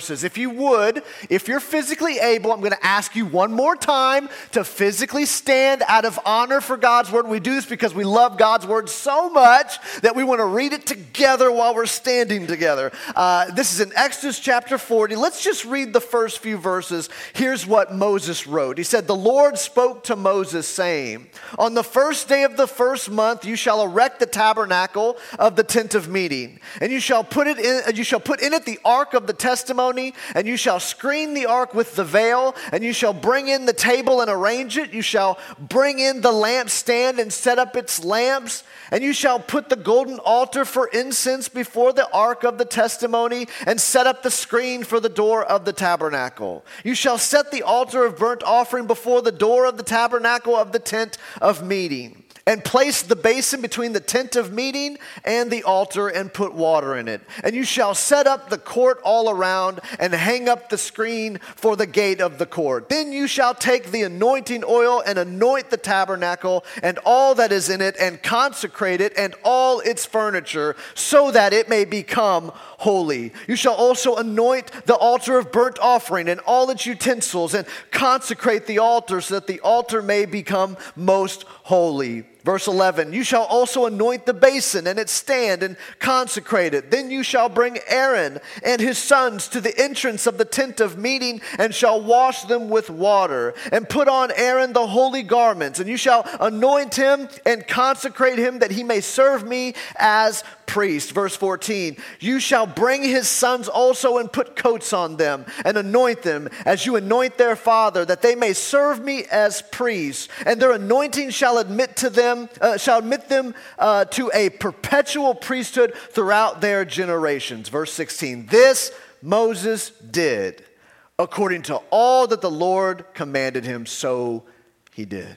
verses. If you would, if you're physically able, I'm going to ask you one more time to physically stand out of honor for God's word. We do this because we love God's word so much that we want to read it together while we're standing together. Uh, this is in Exodus chapter 40. Let's just read the first few verses. Here's what Moses wrote He said, The Lord spoke to Moses, saying, On the first day of the first month, you shall erect the tabernacle of the tent of meeting, and you shall put it in, you shall put in it the ark of the testimony, and you shall screen the ark with the veil, and you shall bring in the table and arrange it. You shall bring in the lampstand and set up its lamps, and you shall put the golden altar for incense before the ark of the testimony, and set up the screen for the door of the tabernacle. You shall set the altar of burnt offering before the door of the tabernacle of the tent of meeting and place the basin between the tent of meeting and the altar and put water in it. And you shall set up the court all around and hang up the screen for the gate of the court. Then you shall take the anointing oil and anoint the tabernacle and all that is in it and consecrate it and all its furniture so that it may become holy. You shall also anoint the altar of burnt offering and all its utensils and consecrate the altar so that the altar may become most holy. Verse 11, you shall also anoint the basin and its stand and consecrate it. Then you shall bring Aaron and his sons to the entrance of the tent of meeting and shall wash them with water and put on Aaron the holy garments. And you shall anoint him and consecrate him that he may serve me as priest. Verse 14, you shall bring his sons also and put coats on them and anoint them as you anoint their father, that they may serve me as priests. And their anointing shall admit to them, uh, shall admit them uh, to a perpetual priesthood throughout their generations. Verse 16, this Moses did according to all that the Lord commanded him, so he did.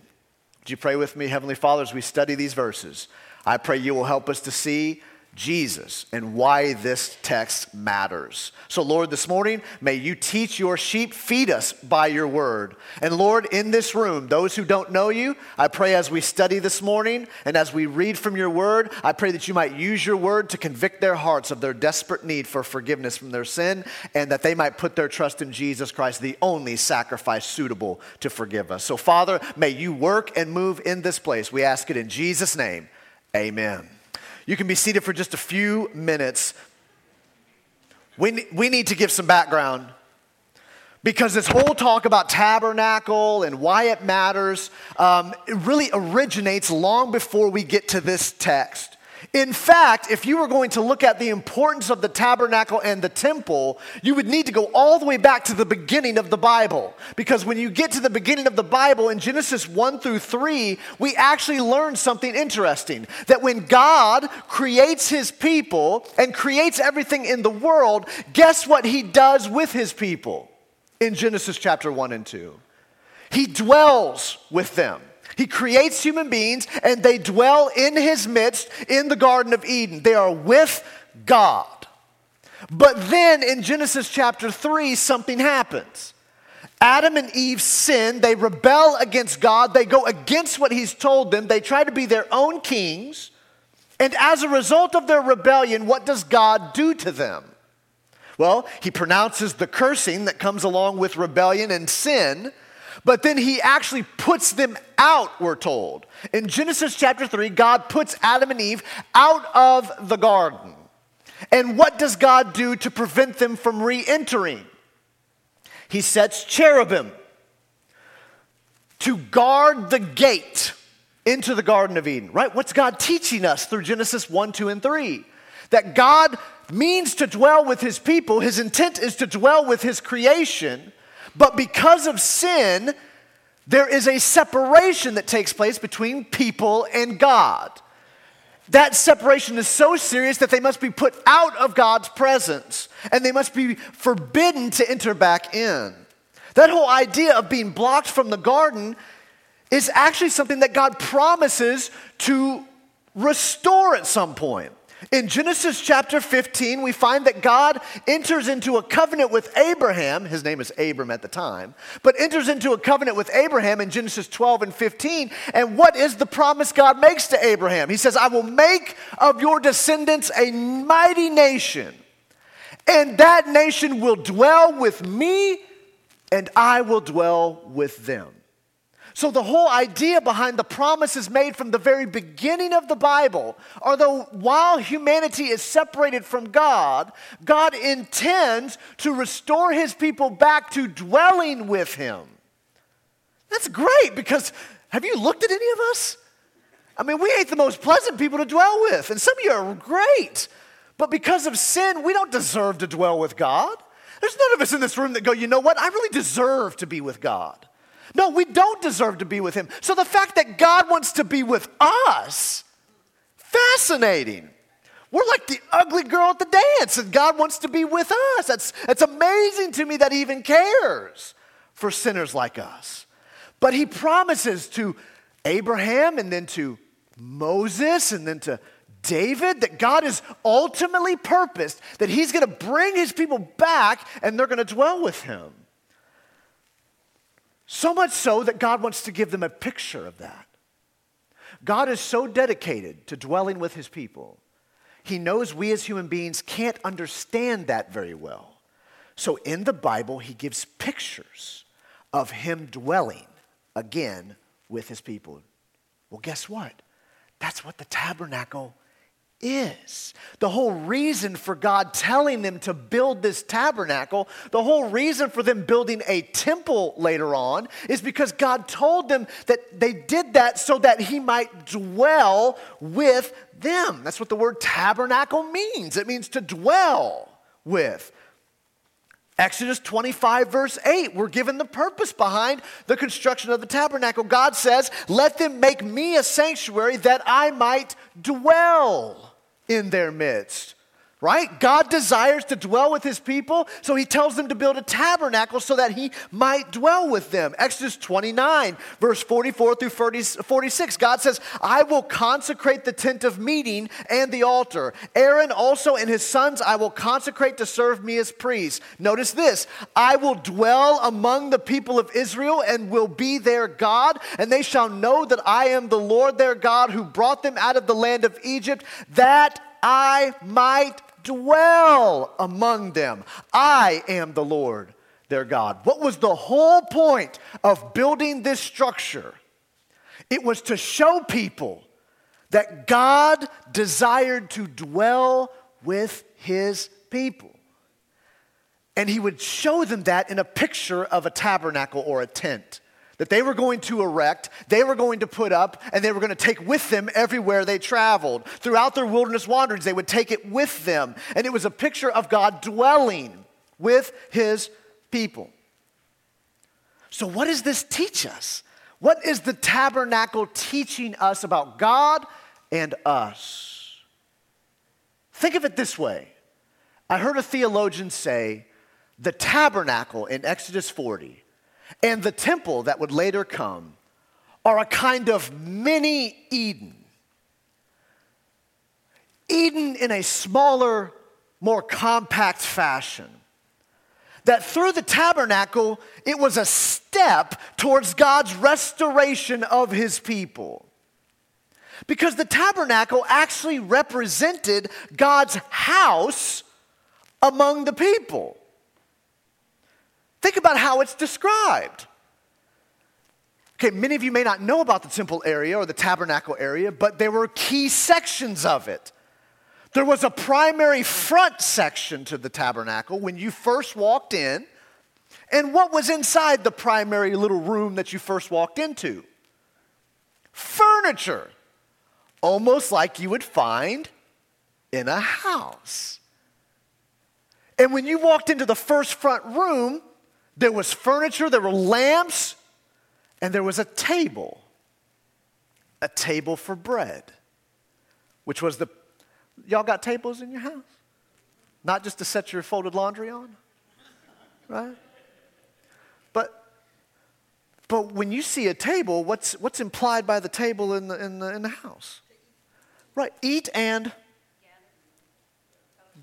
Would you pray with me, Heavenly Father, as we study these verses? I pray you will help us to see Jesus and why this text matters. So, Lord, this morning, may you teach your sheep, feed us by your word. And Lord, in this room, those who don't know you, I pray as we study this morning and as we read from your word, I pray that you might use your word to convict their hearts of their desperate need for forgiveness from their sin and that they might put their trust in Jesus Christ, the only sacrifice suitable to forgive us. So, Father, may you work and move in this place. We ask it in Jesus' name. Amen. You can be seated for just a few minutes. We, we need to give some background because this whole talk about tabernacle and why it matters um, it really originates long before we get to this text. In fact, if you were going to look at the importance of the tabernacle and the temple, you would need to go all the way back to the beginning of the Bible. Because when you get to the beginning of the Bible in Genesis 1 through 3, we actually learn something interesting. That when God creates his people and creates everything in the world, guess what he does with his people in Genesis chapter 1 and 2? He dwells with them. He creates human beings and they dwell in his midst in the Garden of Eden. They are with God. But then in Genesis chapter 3, something happens. Adam and Eve sin, they rebel against God, they go against what he's told them, they try to be their own kings. And as a result of their rebellion, what does God do to them? Well, he pronounces the cursing that comes along with rebellion and sin. But then he actually puts them out, we're told. In Genesis chapter 3, God puts Adam and Eve out of the garden. And what does God do to prevent them from re entering? He sets cherubim to guard the gate into the Garden of Eden, right? What's God teaching us through Genesis 1, 2, and 3? That God means to dwell with his people, his intent is to dwell with his creation. But because of sin, there is a separation that takes place between people and God. That separation is so serious that they must be put out of God's presence and they must be forbidden to enter back in. That whole idea of being blocked from the garden is actually something that God promises to restore at some point. In Genesis chapter 15, we find that God enters into a covenant with Abraham. His name is Abram at the time, but enters into a covenant with Abraham in Genesis 12 and 15. And what is the promise God makes to Abraham? He says, I will make of your descendants a mighty nation, And that nation will dwell with me, and I will dwell with them. So, the whole idea behind the promises made from the very beginning of the Bible are that while humanity is separated from God, God intends to restore his people back to dwelling with him. That's great because have you looked at any of us? I mean, we ain't the most pleasant people to dwell with, and some of you are great. But because of sin, we don't deserve to dwell with God. There's none of us in this room that go, you know what? I really deserve to be with God. No, we don't deserve to be with Him. So the fact that God wants to be with us, fascinating. We're like the ugly girl at the dance, and God wants to be with us. That's, that's amazing to me that He even cares for sinners like us. But He promises to Abraham and then to Moses and then to David that God is ultimately purposed that he's going to bring his people back and they're going to dwell with him. So much so that God wants to give them a picture of that. God is so dedicated to dwelling with his people. He knows we as human beings can't understand that very well. So in the Bible, he gives pictures of him dwelling again with his people. Well, guess what? That's what the tabernacle is. The whole reason for God telling them to build this tabernacle, the whole reason for them building a temple later on, is because God told them that they did that so that He might dwell with them. That's what the word tabernacle means it means to dwell with. Exodus 25, verse 8, we're given the purpose behind the construction of the tabernacle. God says, Let them make me a sanctuary that I might dwell in their midst right? God desires to dwell with his people, so he tells them to build a tabernacle so that he might dwell with them. Exodus 29, verse 44 through 46, God says, I will consecrate the tent of meeting and the altar. Aaron also and his sons I will consecrate to serve me as priests. Notice this I will dwell among the people of Israel and will be their God, and they shall know that I am the Lord their God who brought them out of the land of Egypt, that I might dwell among them. I am the Lord their God. What was the whole point of building this structure? It was to show people that God desired to dwell with his people. And he would show them that in a picture of a tabernacle or a tent that they were going to erect, they were going to put up, and they were going to take with them everywhere they traveled. Throughout their wilderness wanderings, they would take it with them. And it was a picture of God dwelling with his people. So, what does this teach us? What is the tabernacle teaching us about God and us? Think of it this way I heard a theologian say the tabernacle in Exodus 40 and the temple that would later come are a kind of mini Eden. Eden in a smaller, more compact fashion. That through the tabernacle, it was a step towards God's restoration of his people. Because the tabernacle actually represented God's house among the people. Think about how it's described. Okay, many of you may not know about the temple area or the tabernacle area, but there were key sections of it. There was a primary front section to the tabernacle when you first walked in. And what was inside the primary little room that you first walked into? Furniture, almost like you would find in a house. And when you walked into the first front room, there was furniture, there were lamps, and there was a table. A table for bread, which was the. Y'all got tables in your house? Not just to set your folded laundry on, right? But, but when you see a table, what's, what's implied by the table in the, in, the, in the house? Right, eat and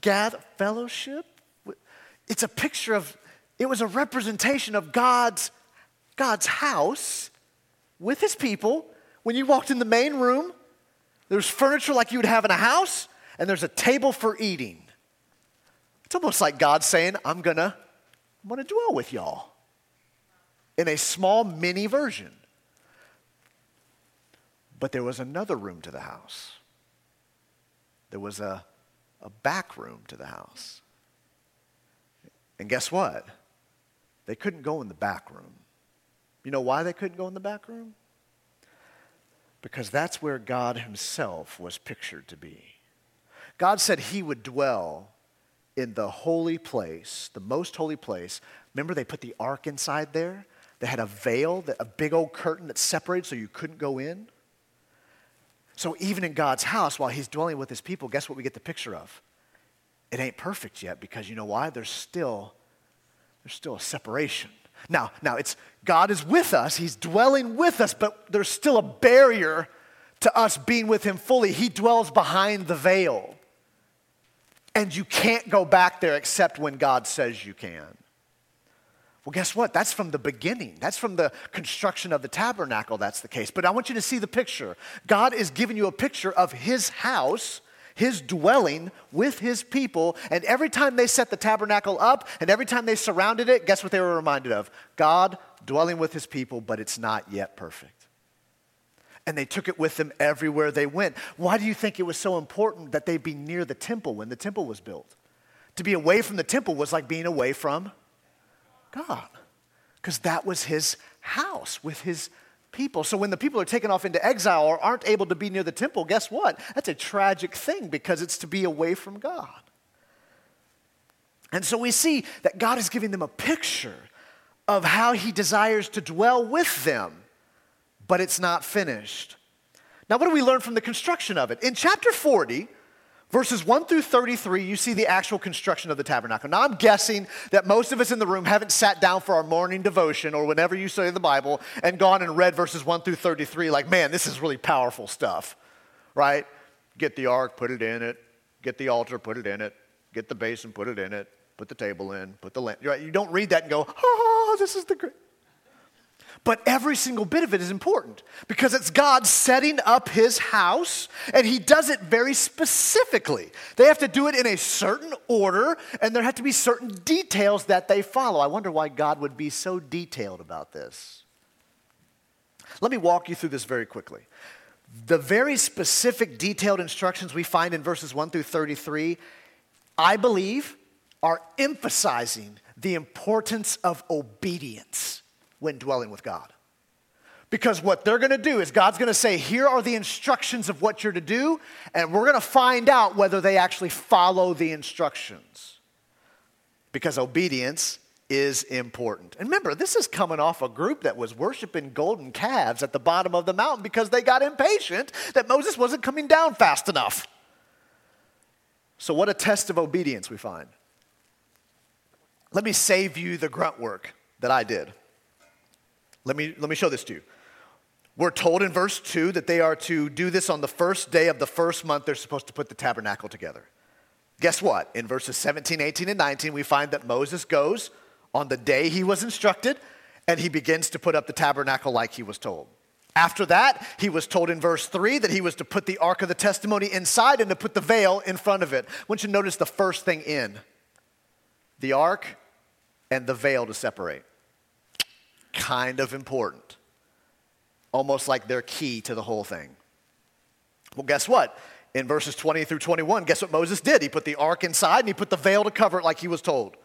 gather fellowship. It's a picture of it was a representation of God's, God's house with his people. When you walked in the main room, there's furniture like you would have in a house, and there's a table for eating. It's almost like God saying, I'm gonna, I'm gonna dwell with y'all in a small mini version. But there was another room to the house. There was a, a back room to the house. And guess what? They couldn't go in the back room. You know why they couldn't go in the back room? Because that's where God Himself was pictured to be. God said He would dwell in the holy place, the most holy place. Remember, they put the ark inside there? They had a veil, a big old curtain that separated so you couldn't go in. So even in God's house, while He's dwelling with His people, guess what we get the picture of? It ain't perfect yet because you know why? There's still, there's still a separation. Now, now it's God is with us, He's dwelling with us, but there's still a barrier to us being with Him fully. He dwells behind the veil. And you can't go back there except when God says you can. Well, guess what? That's from the beginning. That's from the construction of the tabernacle, that's the case. But I want you to see the picture. God is giving you a picture of His house, His dwelling with His people. And every time they set the tabernacle up and every time they surrounded it, guess what they were reminded of? God dwelling with His people, but it's not yet perfect. And they took it with them everywhere they went. Why do you think it was so important that they be near the temple when the temple was built? To be away from the temple was like being away from God, because that was his house with his people. So when the people are taken off into exile or aren't able to be near the temple, guess what? That's a tragic thing because it's to be away from God. And so we see that God is giving them a picture of how he desires to dwell with them, but it's not finished. Now, what do we learn from the construction of it? In chapter 40, Verses 1 through 33, you see the actual construction of the tabernacle. Now, I'm guessing that most of us in the room haven't sat down for our morning devotion or whenever you study the Bible and gone and read verses 1 through 33, like, man, this is really powerful stuff, right? Get the ark, put it in it. Get the altar, put it in it. Get the basin, put it in it. Put the table in, put the lamp. You don't read that and go, oh, this is the great. But every single bit of it is important because it's God setting up his house and he does it very specifically. They have to do it in a certain order and there have to be certain details that they follow. I wonder why God would be so detailed about this. Let me walk you through this very quickly. The very specific, detailed instructions we find in verses 1 through 33, I believe, are emphasizing the importance of obedience when dwelling with God. Because what they're gonna do is God's gonna say, here are the instructions of what you're to do, and we're gonna find out whether they actually follow the instructions. Because obedience is important. And remember, this is coming off a group that was worshiping golden calves at the bottom of the mountain because they got impatient that Moses wasn't coming down fast enough. So, what a test of obedience we find. Let me save you the grunt work that I did. Let me, let me show this to you. We're told in verse 2 that they are to do this on the first day of the first month they're supposed to put the tabernacle together. Guess what? In verses 17, 18, and 19, we find that Moses goes on the day he was instructed and he begins to put up the tabernacle like he was told. After that, he was told in verse 3 that he was to put the ark of the testimony inside and to put the veil in front of it. I want you to notice the first thing in the ark and the veil to separate kind of important. Almost like they're key to the whole thing. Well, guess what? In verses 20 through 21, guess what Moses did? He put the ark inside and he put the veil to cover it like he was told.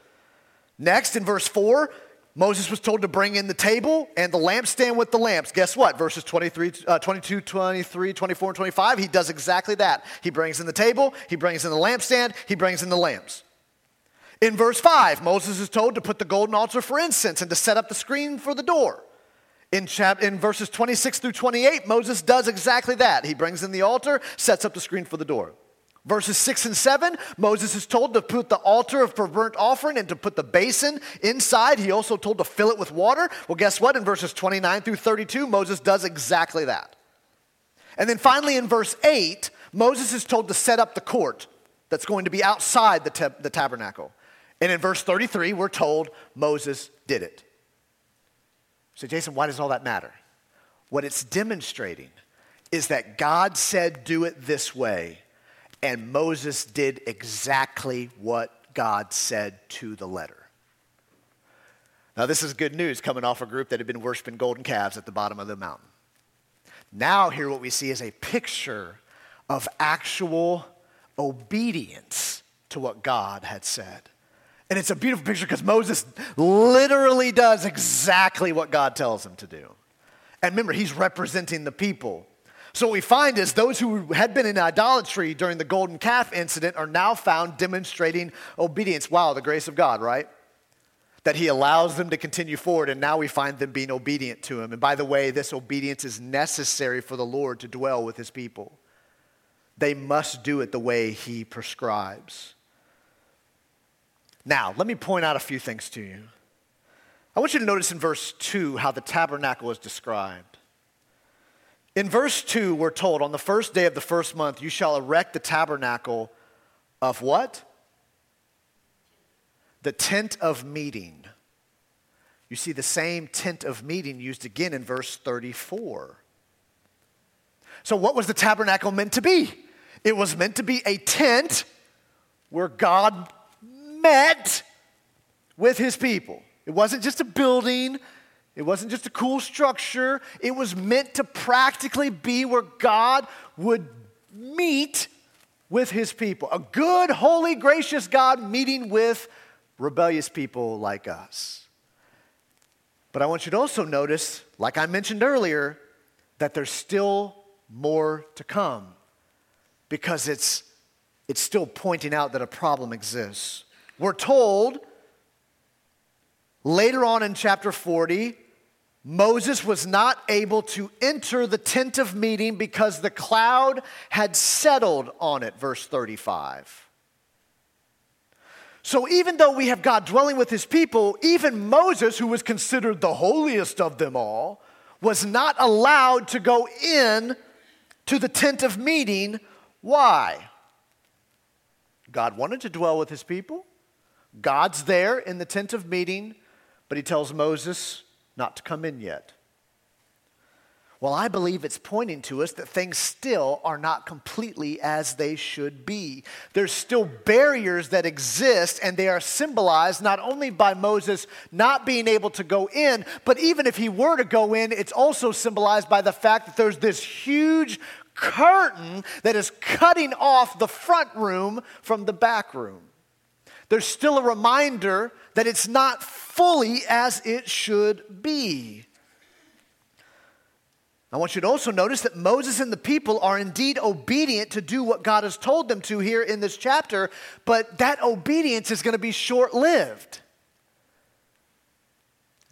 Next, in verse 4, Moses was told to bring in the table and the lampstand with the lamps. Guess what? Verses 23, uh, 22, 23, 24, and 25, he does exactly that. He brings in the table, he brings in the lampstand, he brings in the lamps. In verse 5, Moses is told to put the golden altar for incense and to set up the screen for the door. In, chap- in verses 26 through 28, Moses does exactly that. He brings in the altar, sets up the screen for the door. Verses 6 and 7, Moses is told to put the altar for burnt offering and to put the basin inside. He also told to fill it with water. Well, guess what? In verses 29 through 32, Moses does exactly that. And then finally, in verse 8, Moses is told to set up the court that's going to be outside the, te- the tabernacle. And in verse 33, we're told Moses did it. So, Jason, why does all that matter? What it's demonstrating is that God said, do it this way, and Moses did exactly what God said to the letter. Now, this is good news coming off a group that had been worshiping golden calves at the bottom of the mountain. Now, here what we see is a picture of actual obedience to what God had said. And it's a beautiful picture because Moses literally does exactly what God tells him to do. And remember, he's representing the people. So what we find is those who had been in idolatry during the golden calf incident are now found demonstrating obedience. Wow, the grace of God, right? That he allows them to continue forward, and now we find them being obedient to him. And by the way, this obedience is necessary for the Lord to dwell with his people. They must do it the way he prescribes. Now, let me point out a few things to you. I want you to notice in verse 2 how the tabernacle is described. In verse 2, we're told, on the first day of the first month, you shall erect the tabernacle of what? The tent of meeting. You see the same tent of meeting used again in verse 34. So, what was the tabernacle meant to be? It was meant to be a tent where God met with his people. It wasn't just a building, it wasn't just a cool structure, it was meant to practically be where God would meet with his people. A good, holy, gracious God meeting with rebellious people like us. But I want you to also notice, like I mentioned earlier, that there's still more to come because it's, it's still pointing out that a problem exists. We're told later on in chapter 40 Moses was not able to enter the tent of meeting because the cloud had settled on it, verse 35. So, even though we have God dwelling with his people, even Moses, who was considered the holiest of them all, was not allowed to go in to the tent of meeting. Why? God wanted to dwell with his people. God's there in the tent of meeting, but he tells Moses, not to come in yet. Well, I believe it's pointing to us that things still are not completely as they should be. There's still barriers that exist, and they are symbolized not only by Moses not being able to go in, but even if he were to go in, it's also symbolized by the fact that there's this huge curtain that is cutting off the front room from the back room. There's still a reminder that it's not fully as it should be. I want you to also notice that Moses and the people are indeed obedient to do what God has told them to here in this chapter, but that obedience is going to be short lived.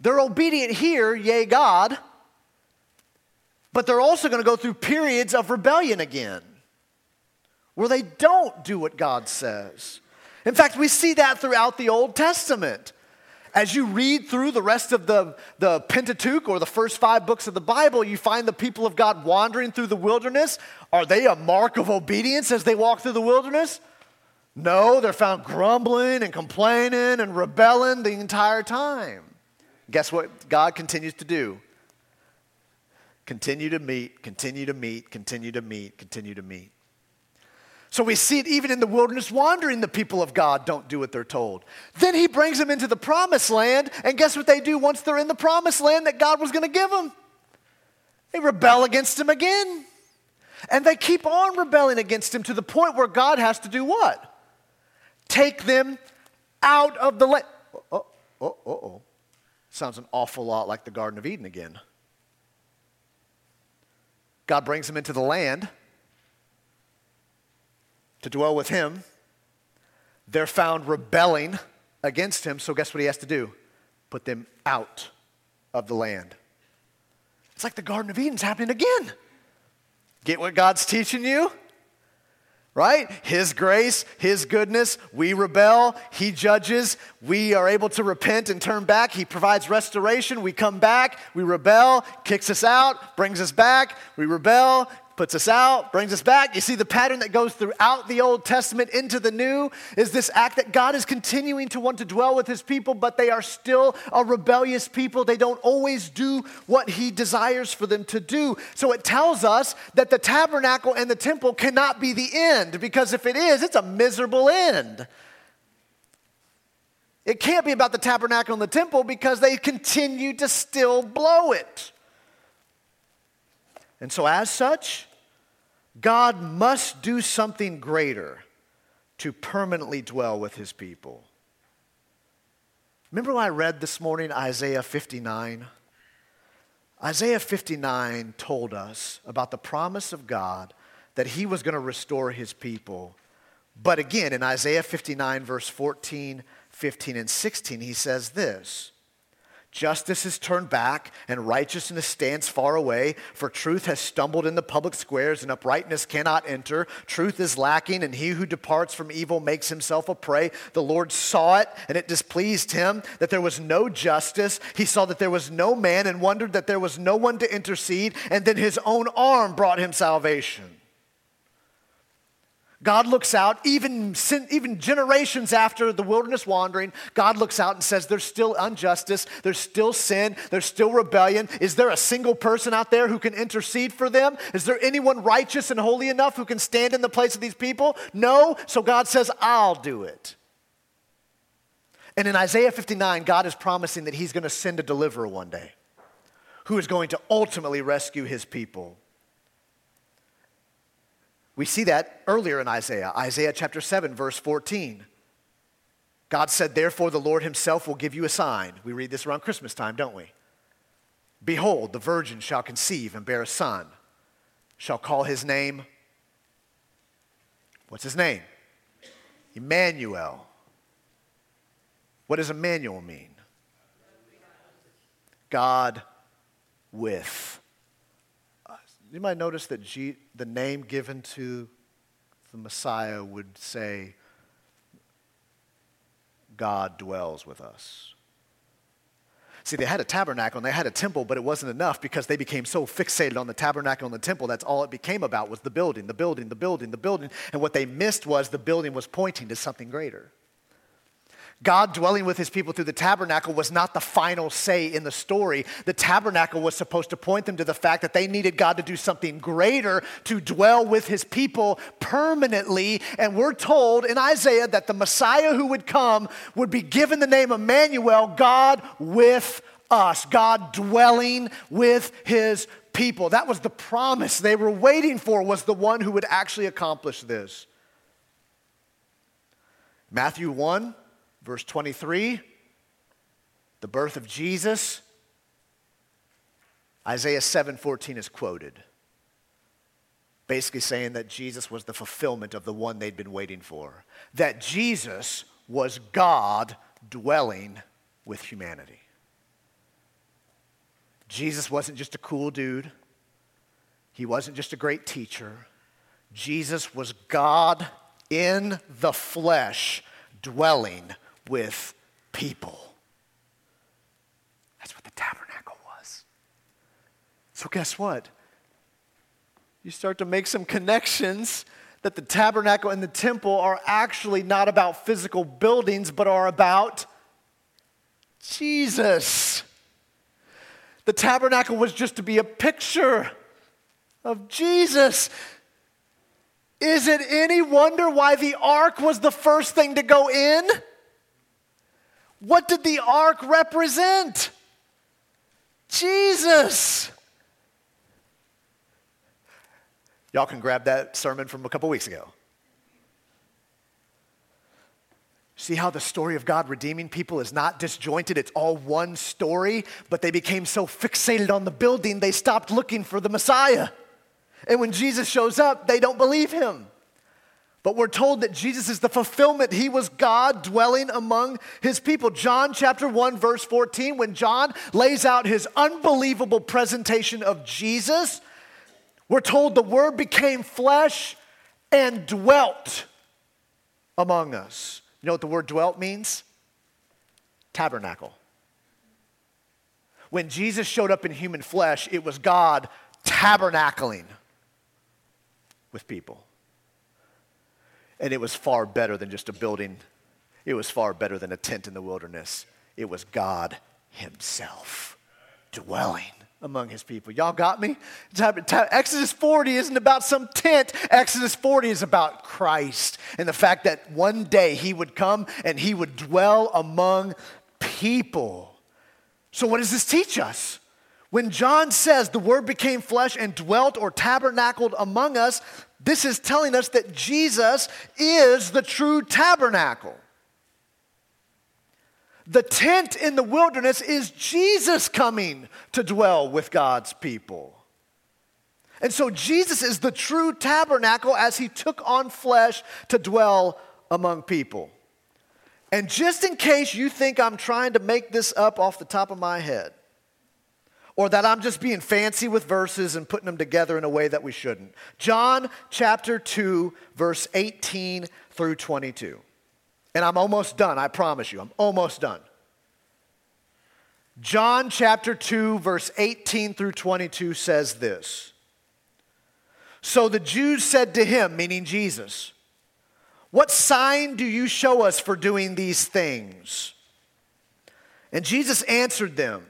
They're obedient here, yea, God, but they're also going to go through periods of rebellion again where they don't do what God says. In fact, we see that throughout the Old Testament. As you read through the rest of the, the Pentateuch or the first five books of the Bible, you find the people of God wandering through the wilderness. Are they a mark of obedience as they walk through the wilderness? No, they're found grumbling and complaining and rebelling the entire time. Guess what God continues to do? Continue to meet, continue to meet, continue to meet, continue to meet. So we see it even in the wilderness wandering, the people of God don't do what they're told. Then he brings them into the promised land, and guess what they do once they're in the promised land that God was going to give them? They rebel against him again. And they keep on rebelling against him to the point where God has to do what? Take them out of the land. Oh, uh, oh, uh, oh, uh, oh. Sounds an awful lot like the Garden of Eden again. God brings them into the land to dwell with him. They're found rebelling against him, so guess what he has to do? Put them out of the land. It's like the Garden of Eden's happening again. Get what God's teaching you? Right? His grace, His goodness, we rebel, He judges, we are able to repent and turn back. He provides restoration, we come back, we rebel, kicks us out, brings us back, we rebel, puts us out, brings us back. You see, the pattern that goes throughout the Old Testament into the New is this act that God is continuing to want to dwell with his people, but they are still a rebellious people. They don't always do what he desires for them to do. So it tells us that the tabernacle and the temple cannot be the end, because if it is, it's a miserable end. It can't be about the tabernacle and the temple because they continue to still blow it. And so, as such, God must do something greater to permanently dwell with his people. Remember when I read this morning Isaiah 59? Isaiah 59 told us about the promise of God that he was going to restore his people. But again, in Isaiah 59, verse 14, 15, and 16, he says this Justice is turned back, and righteousness stands far away. For truth has stumbled in the public squares, and uprightness cannot enter. Truth is lacking, and he who departs from evil makes himself a prey. The Lord saw it, and it displeased him that there was no justice. He saw that there was no man, and wondered that there was no one to intercede. And then his own arm brought him salvation. God looks out, even, even generations after the wilderness wandering, God looks out and says, There's still injustice, there's still sin, there's still rebellion. Is there a single person out there who can intercede for them? Is there anyone righteous and holy enough who can stand in the place of these people? No. So God says, I'll do it. And in Isaiah 59, God is promising that He's going to send a deliverer one day who is going to ultimately rescue His people. We see that earlier in Isaiah, Isaiah chapter 7, verse 14. God said, Therefore, the Lord himself will give you a sign. We read this around Christmas time, don't we? Behold, the virgin shall conceive and bear a son, shall call his name. What's his name? Emmanuel. What does Emmanuel mean? God with you might notice that G, the name given to the Messiah would say, God dwells with us. See, they had a tabernacle and they had a temple, but it wasn't enough because they became so fixated on the tabernacle and the temple. That's all it became about was the building, the building, the building, the building. And what they missed was the building was pointing to something greater. God dwelling with his people through the tabernacle was not the final say in the story. The tabernacle was supposed to point them to the fact that they needed God to do something greater to dwell with his people permanently. And we're told in Isaiah that the Messiah who would come would be given the name Emmanuel, God with us, God dwelling with his people. That was the promise they were waiting for, was the one who would actually accomplish this. Matthew 1 Verse 23, the birth of Jesus, Isaiah 7:14 is quoted. Basically saying that Jesus was the fulfillment of the one they'd been waiting for. That Jesus was God dwelling with humanity. Jesus wasn't just a cool dude. He wasn't just a great teacher. Jesus was God in the flesh dwelling with people. That's what the tabernacle was. So, guess what? You start to make some connections that the tabernacle and the temple are actually not about physical buildings, but are about Jesus. The tabernacle was just to be a picture of Jesus. Is it any wonder why the ark was the first thing to go in? What did the ark represent? Jesus. Y'all can grab that sermon from a couple weeks ago. See how the story of God redeeming people is not disjointed, it's all one story, but they became so fixated on the building, they stopped looking for the Messiah. And when Jesus shows up, they don't believe him. But we're told that Jesus is the fulfillment. He was God dwelling among his people. John chapter 1, verse 14, when John lays out his unbelievable presentation of Jesus, we're told the word became flesh and dwelt among us. You know what the word dwelt means? Tabernacle. When Jesus showed up in human flesh, it was God tabernacling with people. And it was far better than just a building, it was far better than a tent in the wilderness. It was God Himself dwelling among his people. Y'all got me? Exodus 40 isn't about some tent. Exodus 40 is about Christ and the fact that one day he would come and he would dwell among people. So, what does this teach us? When John says the word became flesh and dwelt or tabernacled among us, this is telling us that Jesus is the true tabernacle. The tent in the wilderness is Jesus coming to dwell with God's people. And so Jesus is the true tabernacle as he took on flesh to dwell among people. And just in case you think I'm trying to make this up off the top of my head, or that I'm just being fancy with verses and putting them together in a way that we shouldn't. John chapter 2, verse 18 through 22. And I'm almost done, I promise you. I'm almost done. John chapter 2, verse 18 through 22 says this So the Jews said to him, meaning Jesus, What sign do you show us for doing these things? And Jesus answered them,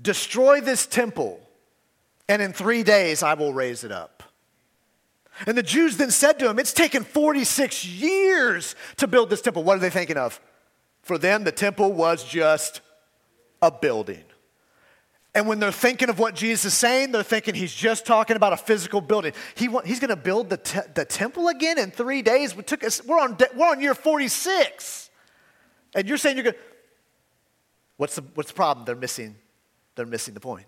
Destroy this temple, and in three days I will raise it up. And the Jews then said to him, It's taken 46 years to build this temple. What are they thinking of? For them, the temple was just a building. And when they're thinking of what Jesus is saying, they're thinking he's just talking about a physical building. He, he's going to build the, te- the temple again in three days. We took us, we're, on, we're on year 46. And you're saying you're going what's the, what's the problem? They're missing, they're missing the point.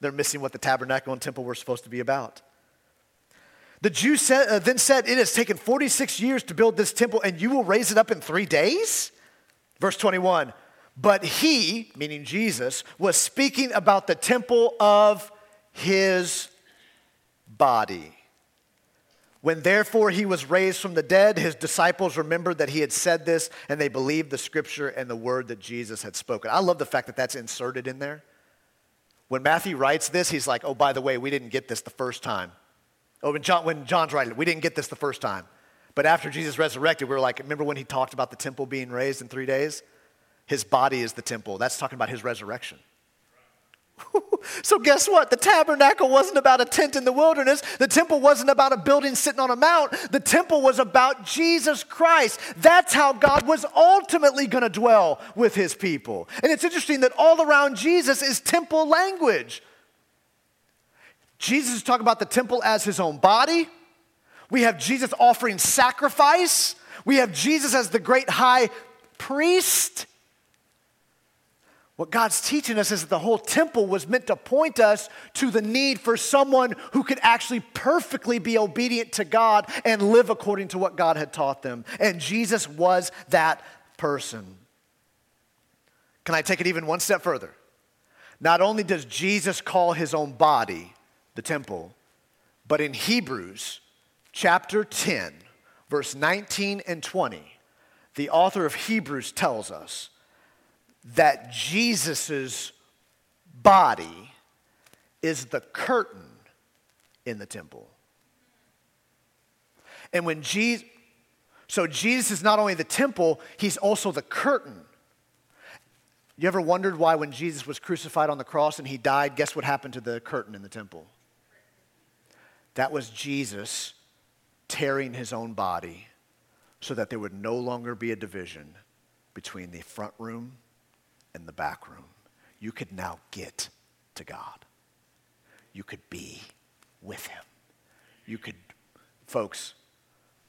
They're missing what the tabernacle and temple were supposed to be about. The Jews said, uh, then said, It has taken 46 years to build this temple, and you will raise it up in three days? Verse 21 But he, meaning Jesus, was speaking about the temple of his body. When therefore he was raised from the dead, his disciples remembered that he had said this, and they believed the scripture and the word that Jesus had spoken. I love the fact that that's inserted in there. When Matthew writes this, he's like, oh, by the way, we didn't get this the first time. Oh, when, John, when John's writing, it, we didn't get this the first time. But after Jesus resurrected, we were like, remember when he talked about the temple being raised in three days? His body is the temple. That's talking about his resurrection. so, guess what? The tabernacle wasn't about a tent in the wilderness. The temple wasn't about a building sitting on a mount. The temple was about Jesus Christ. That's how God was ultimately going to dwell with his people. And it's interesting that all around Jesus is temple language. Jesus is talking about the temple as his own body. We have Jesus offering sacrifice. We have Jesus as the great high priest. What God's teaching us is that the whole temple was meant to point us to the need for someone who could actually perfectly be obedient to God and live according to what God had taught them. And Jesus was that person. Can I take it even one step further? Not only does Jesus call his own body the temple. But in Hebrews chapter 10, verse 19 and 20, the author of Hebrews tells us that Jesus' body is the curtain in the temple. And when Jesus, so Jesus is not only the temple, he's also the curtain. You ever wondered why when Jesus was crucified on the cross and he died, guess what happened to the curtain in the temple? That was Jesus tearing his own body so that there would no longer be a division between the front room and the back room. You could now get to God. You could be with him. You could, folks,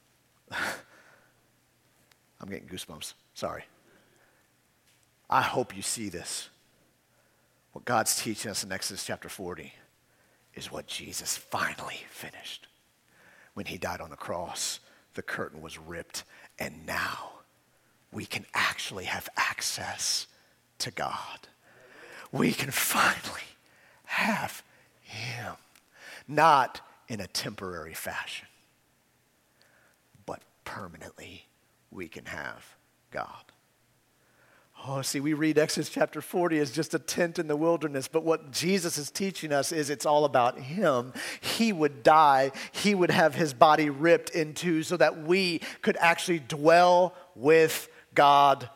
I'm getting goosebumps. Sorry. I hope you see this. What God's teaching us in Exodus chapter 40 is what Jesus finally finished. When he died on the cross, the curtain was ripped, and now we can actually have access to God. We can finally have him, not in a temporary fashion, but permanently we can have God. Oh, see, we read Exodus chapter 40 as just a tent in the wilderness, but what Jesus is teaching us is it's all about Him. He would die, He would have His body ripped in two so that we could actually dwell with God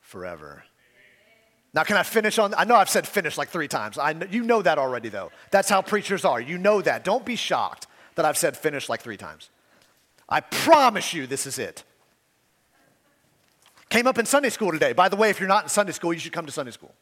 forever. Now, can I finish on? I know I've said finish like three times. I, you know that already, though. That's how preachers are. You know that. Don't be shocked that I've said finish like three times. I promise you this is it. Came up in Sunday school today. By the way, if you're not in Sunday school, you should come to Sunday school.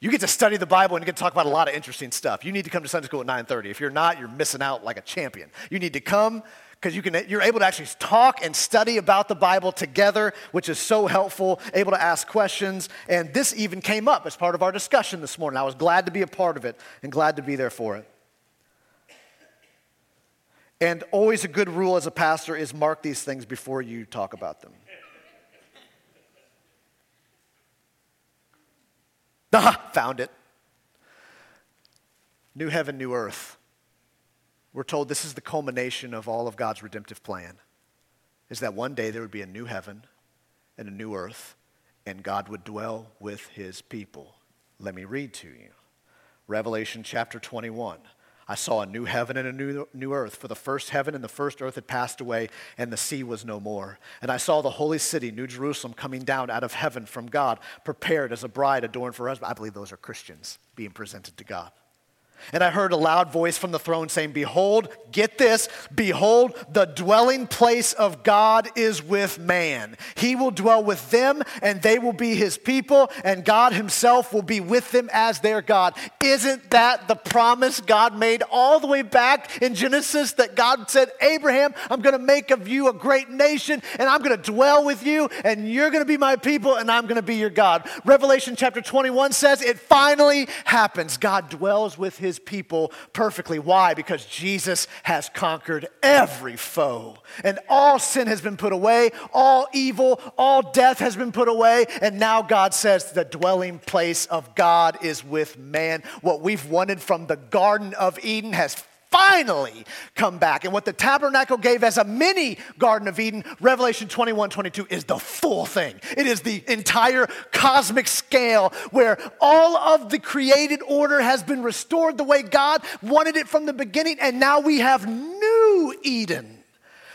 You get to study the Bible and you get to talk about a lot of interesting stuff. You need to come to Sunday school at 9:30. If you're not, you're missing out like a champion. You need to come because you can, you're able to actually talk and study about the Bible together, which is so helpful, able to ask questions. And this even came up as part of our discussion this morning. I was glad to be a part of it and glad to be there for it. And always a good rule as a pastor is mark these things before you talk about them. Ah, found it. New heaven, new earth. We're told this is the culmination of all of God's redemptive plan. Is that one day there would be a new heaven and a new earth, and God would dwell with his people. Let me read to you. Revelation chapter 21. I saw a new heaven and a new, new earth, for the first heaven and the first earth had passed away, and the sea was no more. And I saw the holy city, New Jerusalem, coming down out of heaven from God, prepared as a bride adorned for husband. I believe those are Christians being presented to God. And I heard a loud voice from the throne saying, Behold, get this, behold, the dwelling place of God is with man. He will dwell with them, and they will be his people, and God himself will be with them as their God. Isn't that the promise God made all the way back in Genesis that God said, Abraham, I'm going to make of you a great nation, and I'm going to dwell with you, and you're going to be my people, and I'm going to be your God? Revelation chapter 21 says it finally happens. God dwells with his his people perfectly. Why? Because Jesus has conquered every foe. And all sin has been put away, all evil, all death has been put away. And now God says the dwelling place of God is with man. What we've wanted from the Garden of Eden has finally come back. And what the tabernacle gave as a mini Garden of Eden, Revelation 21 22, is the full thing. It is the entire cosmic scale where all of the created order has been restored the way God wanted it from the beginning. And now we have new Eden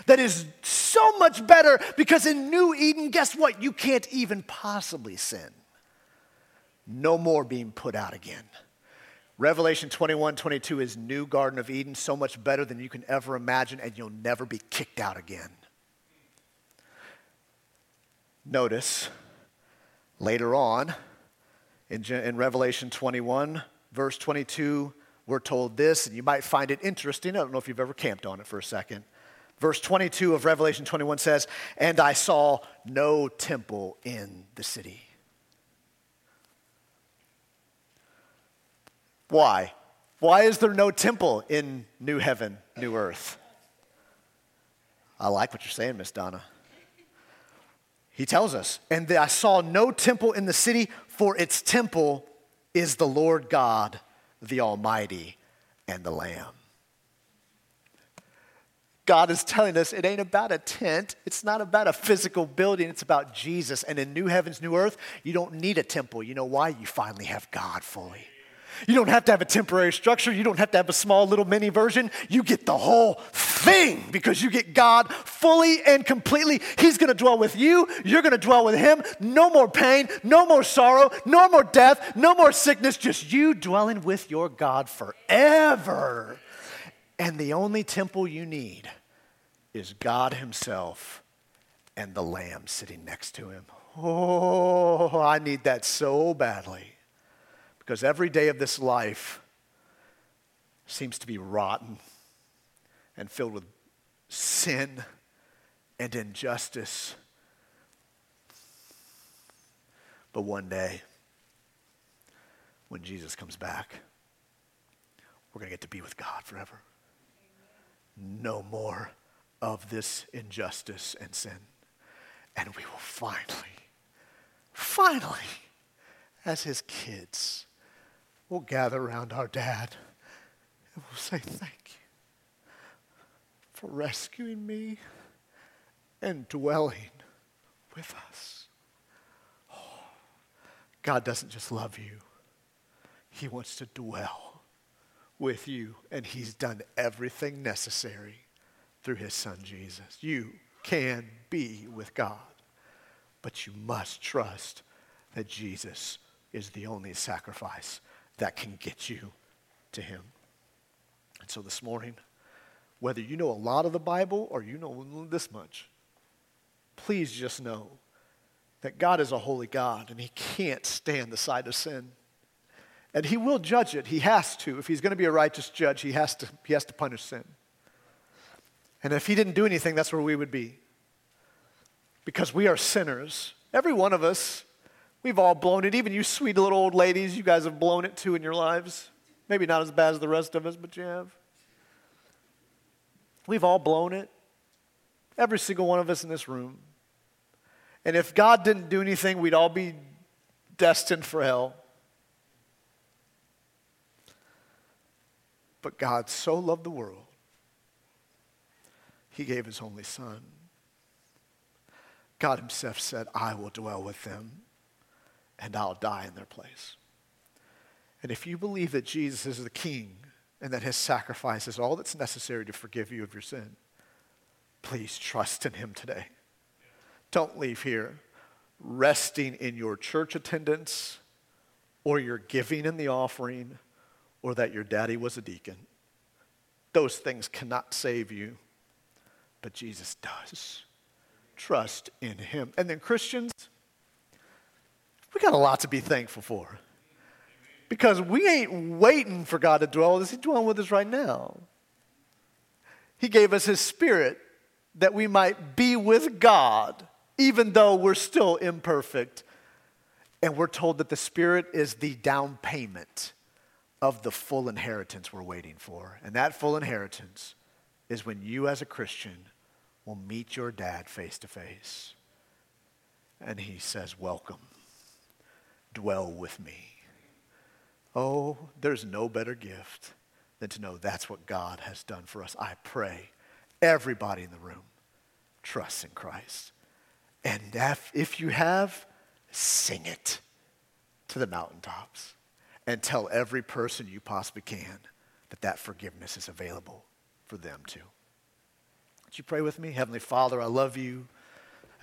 that is so much better because in New Eden, guess what? You can't even possibly sin. No more being put out again. Revelation 21 22 is new Garden of Eden, so much better than you can ever imagine, and you'll never be kicked out again. Notice later on in, in Revelation 21, verse 22, we're told this, and you might find it interesting. I don't know if you've ever camped on it for a second. Verse 22 of Revelation 21 says, And I saw no temple in the city Why? Why is there no temple in new heaven, new earth? I like what you're saying, Miss Donna. He tells us, and I saw no temple in the city, for its temple is the Lord God, the Almighty, and the Lamb. God is telling us it ain't about a tent. It's not about a physical building. It's about Jesus. And in new heavens, new earth, you don't need a temple. You know why? You finally have God fully. You don't have to have a temporary structure. You don't have to have a small little mini version. You get the whole thing because you get God fully and completely. He's going to dwell with you. You're going to dwell with Him. No more pain, no more sorrow, no more death, no more sickness. Just you dwelling with your God forever. And the only temple you need is God Himself and the Lamb sitting next to Him. Oh, I need that so badly. Because every day of this life seems to be rotten and filled with sin and injustice. But one day, when Jesus comes back, we're going to get to be with God forever. No more of this injustice and sin. And we will finally, finally, as his kids, we'll gather around our dad and we'll say, Thank you for rescuing me and dwelling with us. Oh, God doesn't just love you, He wants to dwell with you, and He's done everything necessary through His Son Jesus. You can be with God, but you must trust that Jesus is the only sacrifice that can get you to Him. And so this morning, whether you know a lot of the Bible or you know this much, please just know that God is a holy God and He can't stand the sight of sin. And He will judge it. He has to. If He's going to be a righteous judge, He has to, he has to punish sin. And if He didn't do anything, that's where we would be. Because we are sinners. Every one of us, we've all blown it. Even you sweet little old ladies, you guys have blown it too in your lives. Maybe not as bad as the rest of us, but you have. We've all blown it. Every single one of us in this room. And if God didn't do anything, we'd all be destined for hell. But God so loved the world, He gave His only Son. God Himself said, I will dwell with them and I'll die in their place. And if you believe that Jesus is the King and that His sacrifice is all that's necessary to forgive you of your sin, please trust in Him today. Don't leave here resting in your church attendance or your giving in the offering or that your daddy was a deacon. Those things cannot save you, but Jesus does. Trust in him. And then, Christians, we got a lot to be thankful for. Because we ain't waiting for God to dwell with us, He's dwelling with us right now. He gave us His Spirit that we might be with God even though we're still imperfect. And we're told that the Spirit is the down payment of the full inheritance we're waiting for. And that full inheritance is when you, as a Christian, will meet your dad face to face. And he says, Welcome, dwell with me. Oh, there's no better gift than to know that's what God has done for us. I pray everybody in the room trusts in Christ. And if, if you have, sing it to the mountaintops and tell every person you possibly can that that forgiveness is available for them too. Would you pray with me? Heavenly Father, I love you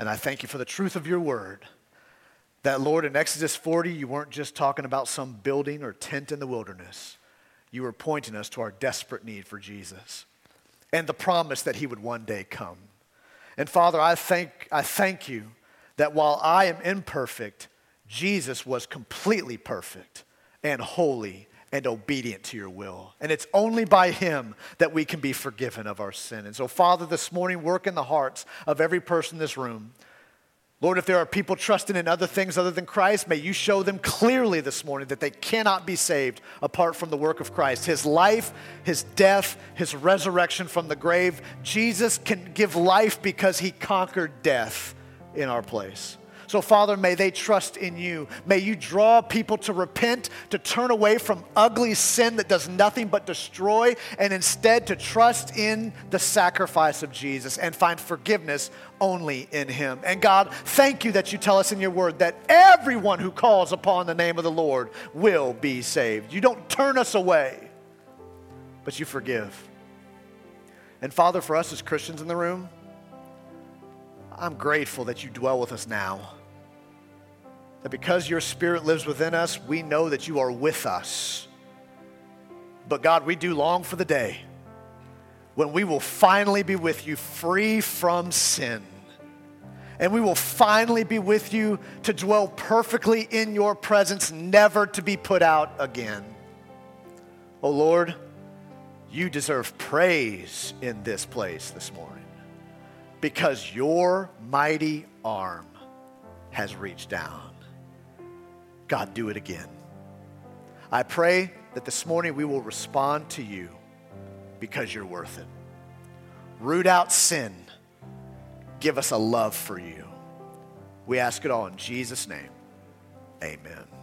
and I thank you for the truth of your word. That, Lord, in Exodus 40, you weren't just talking about some building or tent in the wilderness. You were pointing us to our desperate need for Jesus and the promise that he would one day come. And Father, I thank, I thank you that while I am imperfect, Jesus was completely perfect and holy and obedient to your will. And it's only by him that we can be forgiven of our sin. And so, Father, this morning, work in the hearts of every person in this room Lord, if there are people trusting in other things other than Christ, may you show them clearly this morning that they cannot be saved apart from the work of Christ. His life, his death, his resurrection from the grave. Jesus can give life because he conquered death in our place. So, Father, may they trust in you. May you draw people to repent, to turn away from ugly sin that does nothing but destroy, and instead to trust in the sacrifice of Jesus and find forgiveness only in him. And God, thank you that you tell us in your word that everyone who calls upon the name of the Lord will be saved. You don't turn us away, but you forgive. And Father, for us as Christians in the room, I'm grateful that you dwell with us now. That because your spirit lives within us, we know that you are with us. But God, we do long for the day when we will finally be with you free from sin. And we will finally be with you to dwell perfectly in your presence, never to be put out again. Oh Lord, you deserve praise in this place this morning because your mighty arm has reached down. God, do it again. I pray that this morning we will respond to you because you're worth it. Root out sin. Give us a love for you. We ask it all in Jesus' name. Amen.